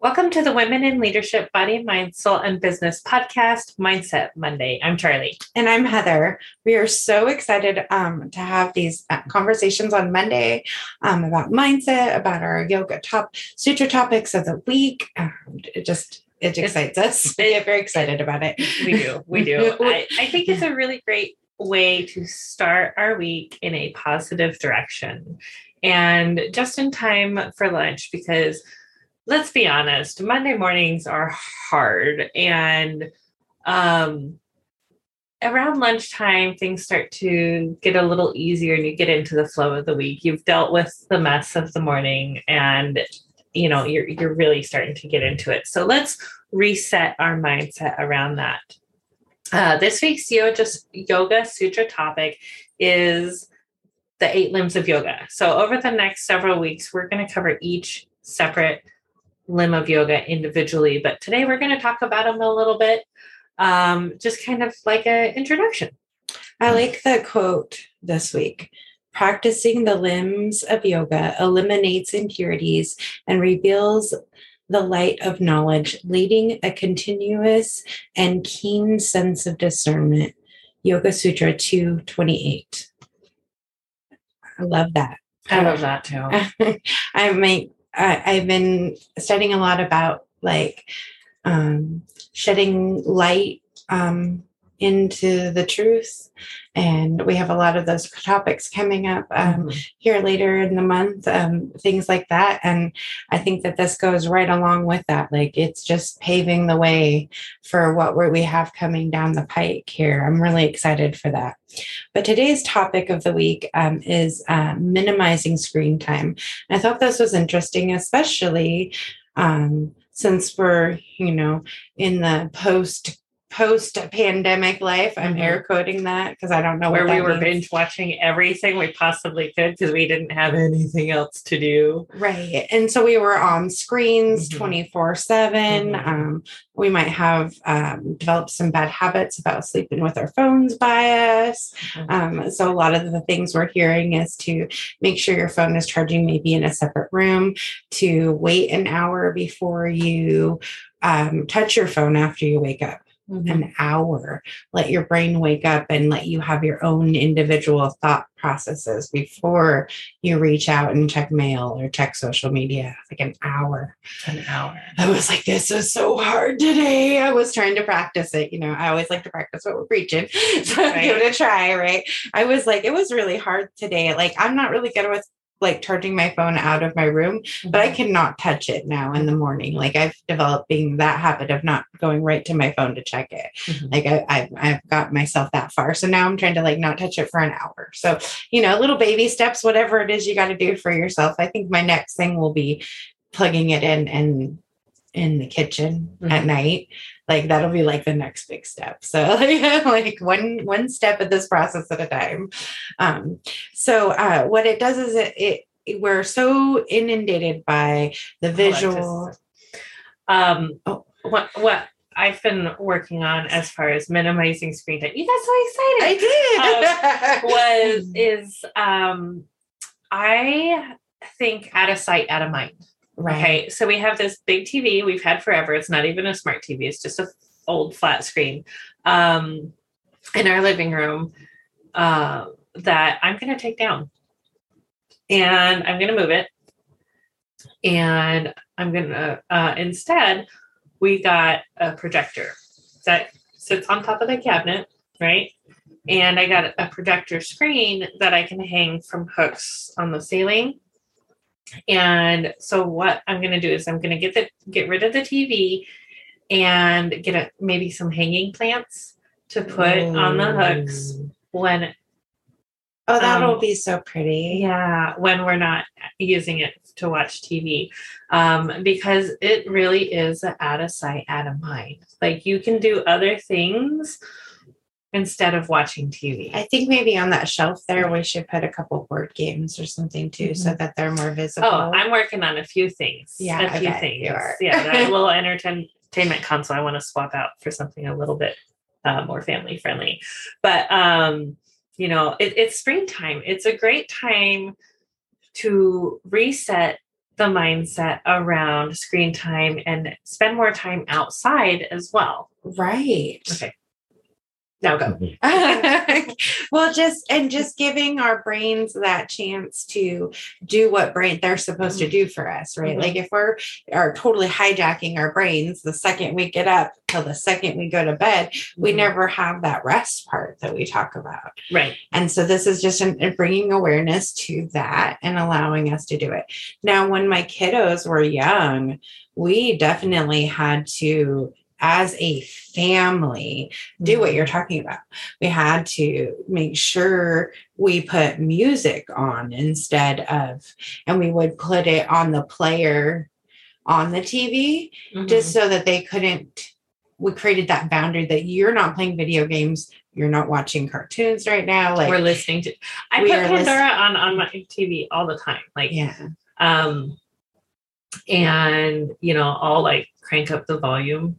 Welcome to the Women in Leadership Body, Mind, Soul, and Business podcast, Mindset Monday. I'm Charlie. And I'm Heather. We are so excited um, to have these uh, conversations on Monday um, about mindset, about our yoga top sutra topics of the week. Um, it just it excites us. We get very excited about it. We do. We do. I, I think it's a really great way to start our week in a positive direction and just in time for lunch because let's be honest, Monday mornings are hard. And um, around lunchtime, things start to get a little easier and you get into the flow of the week. You've dealt with the mess of the morning and you know you're you're really starting to get into it. So let's reset our mindset around that. Uh, this week's yoga, yoga sutra topic is the eight limbs of yoga. So over the next several weeks, we're going to cover each separate limb of yoga individually, but today we're going to talk about them a little bit, um, just kind of like an introduction. I like the quote this week. Practicing the limbs of yoga eliminates impurities and reveals the light of knowledge, leading a continuous and keen sense of discernment. Yoga Sutra 228. I love that. I love that too. I might I, I've been studying a lot about like um, shedding light um, into the truth. And we have a lot of those topics coming up um, mm-hmm. here later in the month, um, things like that. And I think that this goes right along with that. Like it's just paving the way for what we have coming down the pike here. I'm really excited for that. But today's topic of the week um, is uh, minimizing screen time. And I thought this was interesting, especially um, since we're, you know, in the post post pandemic life. I'm mm-hmm. air quoting that because I don't know where we were means. binge watching everything we possibly could because we didn't have anything else to do. Right. And so we were on screens 24 mm-hmm. 7. Mm-hmm. Um, we might have um, developed some bad habits about sleeping with our phones by us. Mm-hmm. Um, so a lot of the things we're hearing is to make sure your phone is charging maybe in a separate room, to wait an hour before you um, touch your phone after you wake up mm-hmm. an hour. Let your brain wake up and let you have your own individual thought processes before you reach out and check mail or check social media. Like an hour. An hour. I was like, this is so hard today. I was trying to practice it. You know, I always like to practice what we're preaching. So right. give it a try, right? I was like, it was really hard today. Like, I'm not really good with like charging my phone out of my room, but I mm-hmm. cannot touch it now in the morning. Like I've developing that habit of not going right to my phone to check it. Mm-hmm. Like I, I've, I've got myself that far. So now I'm trying to like not touch it for an hour. So, you know, little baby steps, whatever it is you got to do for yourself. I think my next thing will be plugging it in and in the kitchen mm-hmm. at night like that'll be like the next big step so like one one step of this process at a time um so uh what it does is it, it we're so inundated by the visual um oh. what what I've been working on as far as minimizing screen time. You got so excited. I did. um, was is um I think out of sight, out of mind. Right. Okay. So we have this big TV we've had forever. It's not even a smart TV. It's just a old flat screen um, in our living room uh, that I'm going to take down, and I'm going to move it, and I'm going to uh, instead we got a projector that sits on top of the cabinet, right? And I got a projector screen that I can hang from hooks on the ceiling and so what I'm going to do is I'm going to get the get rid of the TV and get a, maybe some hanging plants to put on the hooks when Oh, that'll um, be so pretty. Yeah, when we're not using it to watch TV. Um, because it really is out of sight, out of mind. Like you can do other things instead of watching TV. I think maybe on that shelf there we should put a couple board games or something too, mm-hmm. so that they're more visible. Oh, I'm working on a few things. Yeah, a few things. You are. Yeah, that little entertainment console I want to swap out for something a little bit uh, more family friendly. But um, you know, it, it's springtime. It's a great time to reset the mindset around screen time and spend more time outside as well. Right. Okay. Now go. well, just and just giving our brains that chance to do what brain they're supposed to do for us, right? Mhm. Like if we're are totally hijacking our brains the second we get up till the second we go to bed, we Mhm. never have that rest part that we talk about. Right. And so this is just an, bringing awareness to that and allowing us to do it. Now, when my kiddos were young, we definitely had to, as a family, do what you're talking about. We had to make sure we put music on instead of, and we would put it on the player on the TV Mhm. just so that they couldn't. We created that boundary that you're not playing video games, you're not watching cartoons right now. Like, we're listening to I put Pandora listen- on on my TV all the time. Like yeah, um and you know, I'll like crank up the volume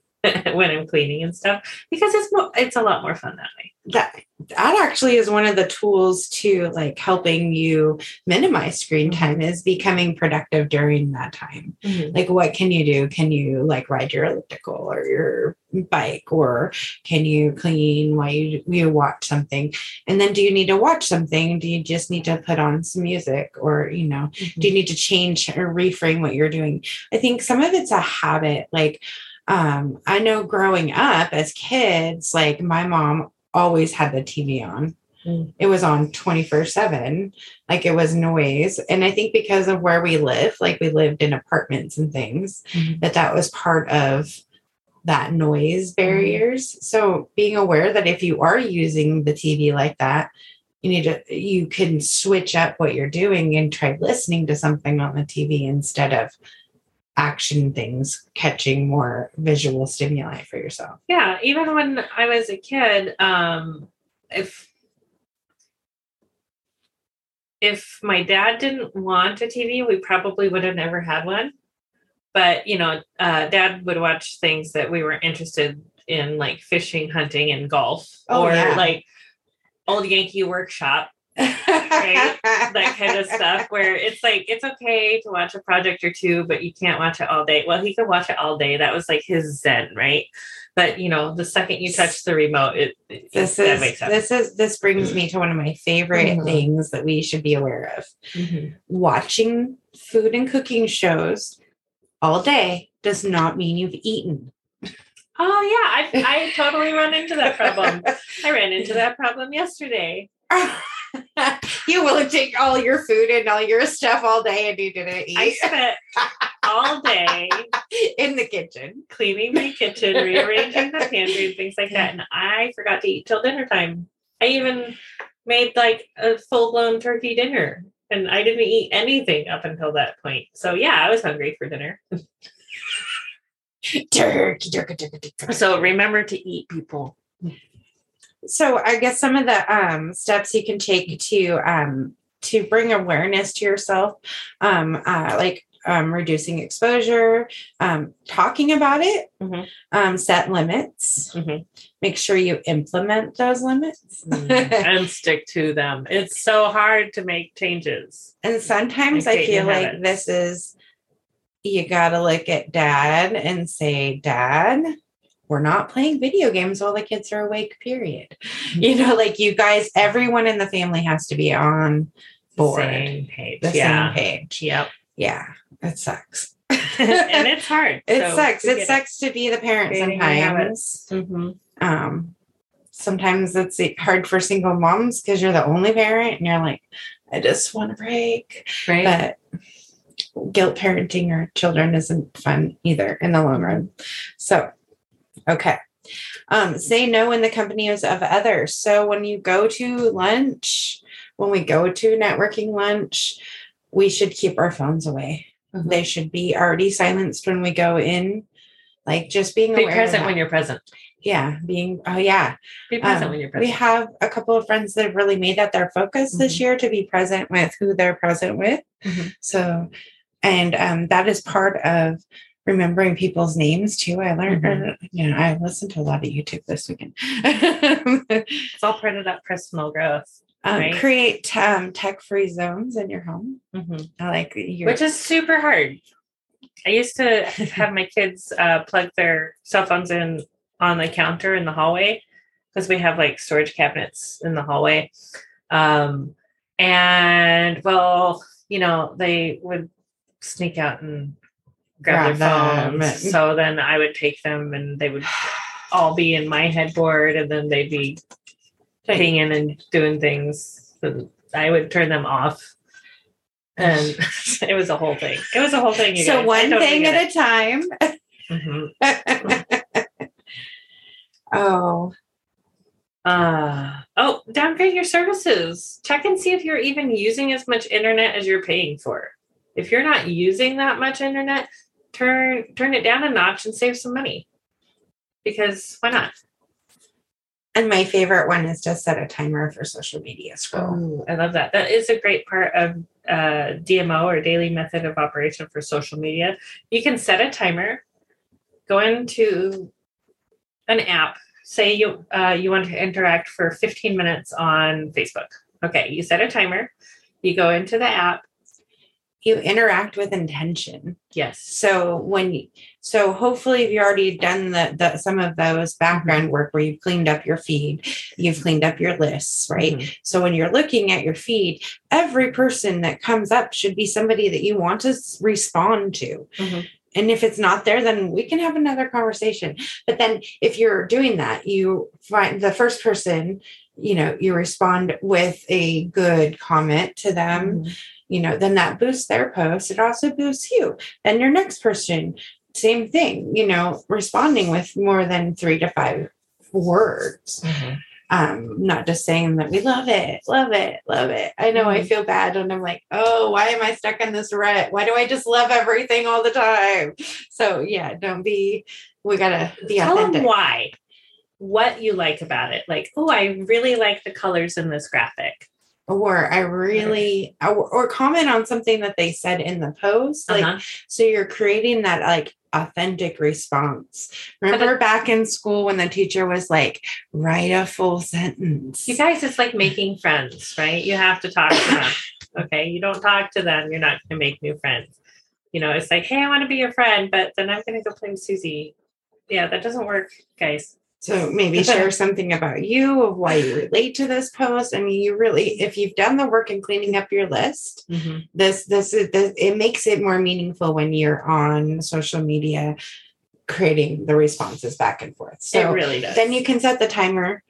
when I'm cleaning and stuff because it's more it's a lot more fun that way. that that actually is one of the tools to like helping you minimize screen mm-hmm. time is becoming productive during that time. Mm-hmm. like what can you do? Can you like ride your elliptical or your bike or can you clean while you you watch something? And then do you need to watch something? Do you just need to put on some music or you know do mm-hmm. you need to change or reframe what you're doing? I think some of it's a habit like um i know growing up as kids like my mom always had the tv on Mm. it was on 24 7 like it was noise and i think because of where we live like we lived in apartments and things Mhm. that that was part of that noise barriers so being aware that if you are using the tv like that you need to you can switch up what you're doing and try listening to something on the tv instead of action things catching more visual stimuli for yourself Yeah, even when I was a kid, um, if if my dad didn't want a TV, we probably would have never had one. But you know, uh, dad would watch things that we were interested in, like fishing, hunting, and golf, Oh, or yeah. like old Yankee Workshop, that kind of stuff. Where it's like it's okay to watch a project or two, but you can't watch it all day. Well, he could watch it all day. That was like his zen, right? But you know, the second you touch the remote, it, it this that is makes sense. this is this brings me to one of my favorite Mhm. things that we should be aware of Mhm. watching food and cooking shows all day does not mean you've eaten Oh yeah, I I totally run into that problem. I ran into that problem yesterday. you will take all your food and all your stuff all day and you didn't eat I spent all day in the kitchen cleaning my kitchen, rearranging the pantry, and things like that, and I forgot to eat till dinner time. I even made like a full blown turkey dinner, and I didn't eat anything up until that point. So yeah, I was hungry for dinner. turkey, turkey, turkey, turkey. So remember to eat, people. So i guess some of the um, steps you can take to um, to bring awareness to yourself um, uh, like um, reducing exposure um, talking about it Mhm. um, set limits Mhm. make sure you implement those limits and stick to them. It's so hard to make changes. and sometimes i feel like habits. this is you gotta look at dad and say dad we're not playing video games while the kids are awake period you know like you guys everyone in the family has to be on board Same page. the yeah. same page. Yep. Yeah, it sucks. and it's hard. It so sucks. It sucks to be the parent sometimes. Mhm. Um, sometimes it's hard for single moms because you're the only parent and you're like, I just want a break. Right. But guilt parenting your children isn't fun either in the long run. So, okay. Um, say no in the company is of others. So when you go to lunch, when we go to networking lunch, we should keep our phones away. Mhm. They should be already silenced when we go in. Like just being Be present when you're present. yeah, being oh yeah. Be present Um, when you're present. we have a couple of friends that have really made that their focus this Mhm. year to be present with who they're present with. Mhm. So, and um, that is part of remembering people's names too. I learned, Mhm. you know, I listened to a lot of YouTube this weekend. It's all part of that personal growth. Um, right? Create um, tech-free zones in your home. Mm-hmm. I like your- which is super hard. I used to have my kids uh, plug their cell phones in on the counter in the hallway because we have like storage cabinets in the hallway. Um, and well, you know, they would sneak out and grab, grab their phones. Them. So then I would take them and they would all be in my headboard and then they'd be pinging and doing things. And I would turn them off. And it was a whole thing. It was a whole thing. so guys. one thing at it. a time. Mm-hmm. oh. Uh oh, downgrade your services. Check and see if you're even using as much internet as you're paying for. If you're not using that much internet, turn turn it down a notch and save some money. Because why not? And my favorite one is to set a timer for social media scroll. I love that. That is a great part of uh, DMO or daily method of operation for social media. You can set a timer, go into an app. Say you uh, you want to interact for 15 minutes on Facebook. Okay, you set a timer. You go into the app you interact with intention. Yes. So when you, so hopefully if you've already done the, the some of those background work where you've cleaned up your feed, you've cleaned up your lists, right? Mm-hmm. So when you're looking at your feed, every person that comes up should be somebody that you want to respond to. Mm-hmm. And if it's not there, then we can have another conversation. But then if you're doing that, you find the first person, you know, you respond with a good comment to them. Mm-hmm you know, then that boosts their post. It also boosts you. Then your next person, same thing, you know, responding with more than three to five words. Mm-hmm. Um, not just saying that we love it, love it, love it. I know mm-hmm. I feel bad and I'm like, oh, why am I stuck in this rut? Why do I just love everything all the time? So yeah, don't be. We gotta be Tell authentic. them why. What you like about it? Like, oh, I really like the colors in this graphic or I really or, or, comment on something that they said in the post. Like uh-huh. so you're creating that like authentic response. Remember back in school when the teacher was like, write a full sentence. You guys, it's like making friends, right? You have to talk to them. Okay. You don't talk to them, you're not gonna make new friends. You know, it's like, hey, I want to be your friend, but then I'm gonna go play with Susie. Yeah, that doesn't work, guys. So maybe share something about you of why you relate to this post. I mean, you really, if you've done the work in cleaning up your list, mm-hmm. this, this is this, it makes it more meaningful when you're on social media creating the responses back and forth. So it really does. Then you can set the timer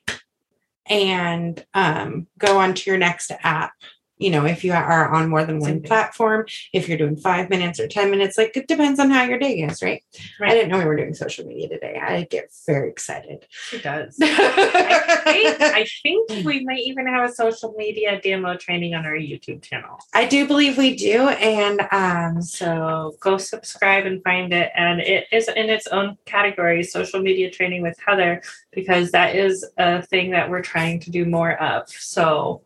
and um, go on to your next app you know, if you are on more than one platform, if you're doing five minutes or 10 minutes, like it depends on how your day is, right? right. I didn't know we were doing social media today. I get very excited. It does. I, think, I think we might even have a social media demo training on our YouTube channel. I do believe we do. And um, so go subscribe and find it. And it is in its own category, social media training with Heather, because that is a thing that we're trying to do more of. So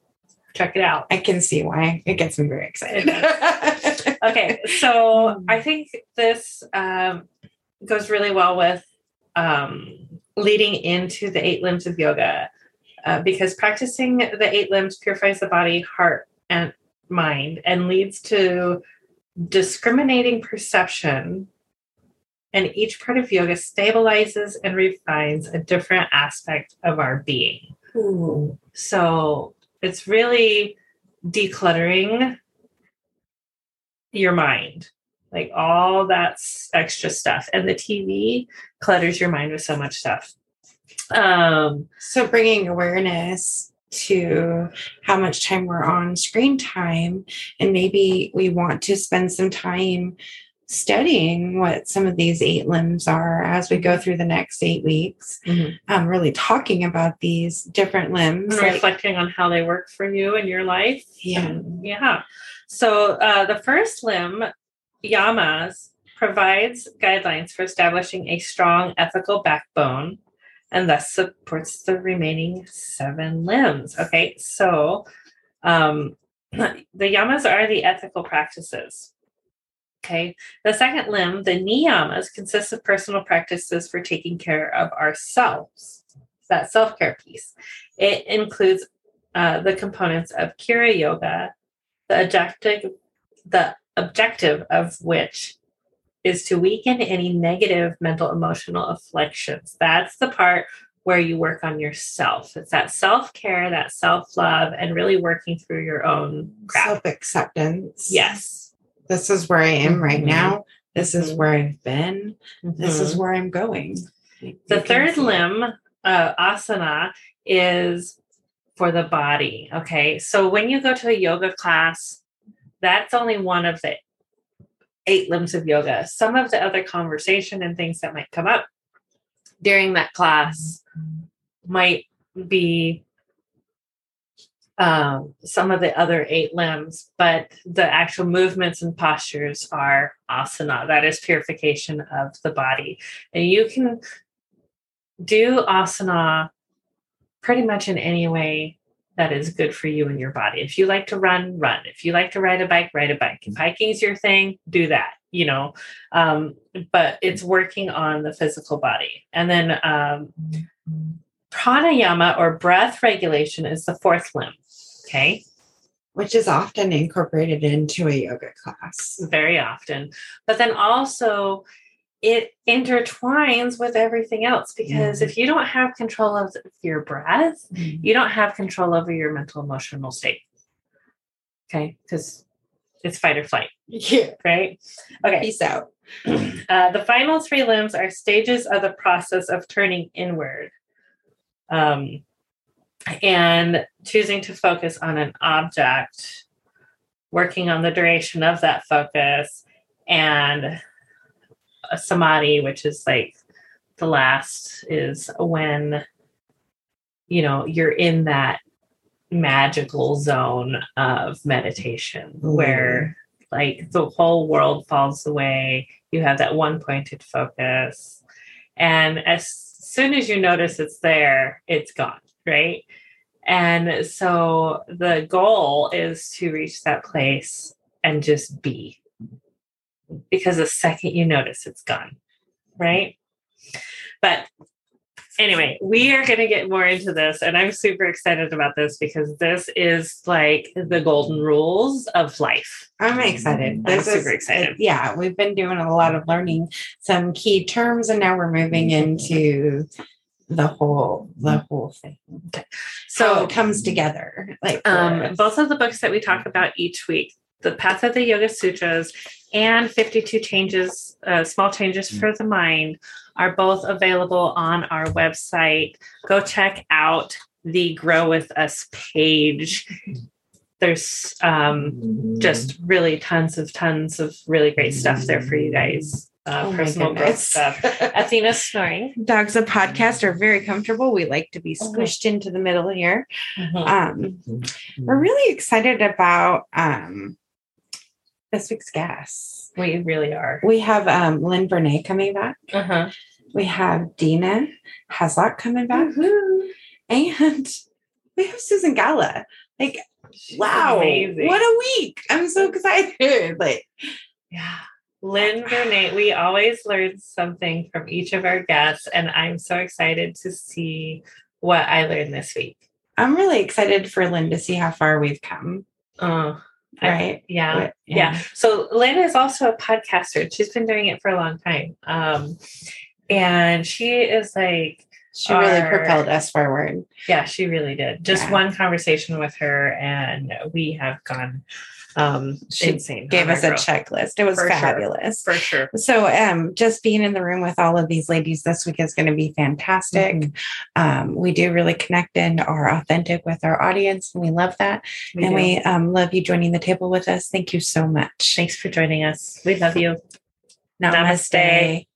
check it out. I can see why it gets me very excited. okay, so I think this um, goes really well with um, leading into the eight limbs of yoga uh, because practicing the eight limbs purifies the body, heart, and mind and leads to discriminating perception. And each part of yoga stabilizes and refines a different aspect of our being. Ooh. So it's really decluttering your mind like all that extra stuff. And the tv clutters your mind with so much stuff. Um so bringing awareness to how much time we're on screen time and maybe we want to spend some time studying what some of these eight limbs are as we go mm-hmm. through the next eight weeks mm-hmm. um, really talking about these different limbs. And reflecting on how they work for you in your life. Yeah. And, yeah. So uh, the first limb yamas provides guidelines for establishing a strong ethical backbone and thus supports the remaining seven limbs. Okay. So um, the yamas are the ethical practices Okay. The second limb, the niyamas, consists of personal practices for taking care of ourselves. That self care piece. It includes uh, the components of Kriya Yoga, the objective, the objective of which is to weaken any negative mental emotional afflictions. That's the part where you work on yourself. It's that self care, that self love, and really working through your own self acceptance. Yes. This is where I am mm-hmm. right now. This mm-hmm. is where I've been. Mm-hmm. This is mm-hmm. where I'm going. The third limb, uh, asana, is for the body. Okay. So when you go to a yoga class, that's only one of the eight limbs of yoga. Some of the other conversation and things that might come up during that class might be um, some of the other eight limbs, but the actual movements and postures are asana. That is purification of the body. And you can do asana pretty much in any way that is good for you and your body. If you like to run, run. If you like to ride a bike, ride a bike. If hiking is your thing, do that, you know. Um, but it's working on the physical body. And then um, pranayama or breath regulation is the fourth limb. Okay. Which is often incorporated into a yoga class. Very often. But then also, it intertwines with everything else because mm-hmm. if you don't have control of your breath, mm-hmm. you don't have control over your mental emotional state. Okay, because it's fight or flight. Yeah. Right. Okay. Peace out. Uh, the final three limbs are stages of the process of turning inward. Um, and choosing to focus on an object, working on the duration of that focus, and a samadhi, which is like the last, is when you know you're in that magical zone of meditation mm. where like the whole world falls away. You have that one pointed focus. And as soon as you notice it's there it's gone right and so the goal is to reach that place and just be because the second you notice it's gone, right? But anyway, we are going to get more into this, and I'm super excited about this because this is like the golden rules of life. I'm excited. This I'm super is, excited. Uh, yeah, we've been doing a lot of learning some key terms, and now we're moving mm-hmm. into the whole the whole thing. Okay. So it comes together. Like um, both of the books that we talk about each week, the Path of the Yoga Sutras and 52 changes, uh, small changes for the mind, are both available on our website. Go check out the Grow With Us page. There's um, just really tons of tons of really great stuff there for you guys. Uh, oh personal growth stuff. Athena's snoring. Dogs, a podcast, are very comfortable. We like to be uh-huh. squished into the middle here. Mm-hmm. Um, we're really excited about um, this week's guests. We really are. We have um, Lynn Vernay coming back. Uh-huh. We have Dina Haslock coming back. And we have Susan Gala. Like, She's wow, amazing. what a week. I'm so excited. Like, yeah. Lynn Vernay, we always learn something from each of our guests, and I'm so excited to see what I learned this week. I'm really excited for Lynn to see how far we've come. Oh, right? I, yeah, yeah, yeah. So Lynn is also a podcaster. She's been doing it for a long time. Um, and she is like she our, really propelled us forward. Yeah, she really did. Just yeah. one conversation with her, and we have gone um she insane gave us a growth. checklist it was for fabulous sure. for sure so um just being in the room with all of these ladies this week is going to be fantastic mm-hmm. um we do really connect and are authentic with our audience and we love that we and do. we um love you joining the table with us thank you so much thanks for joining us we love you namaste, namaste.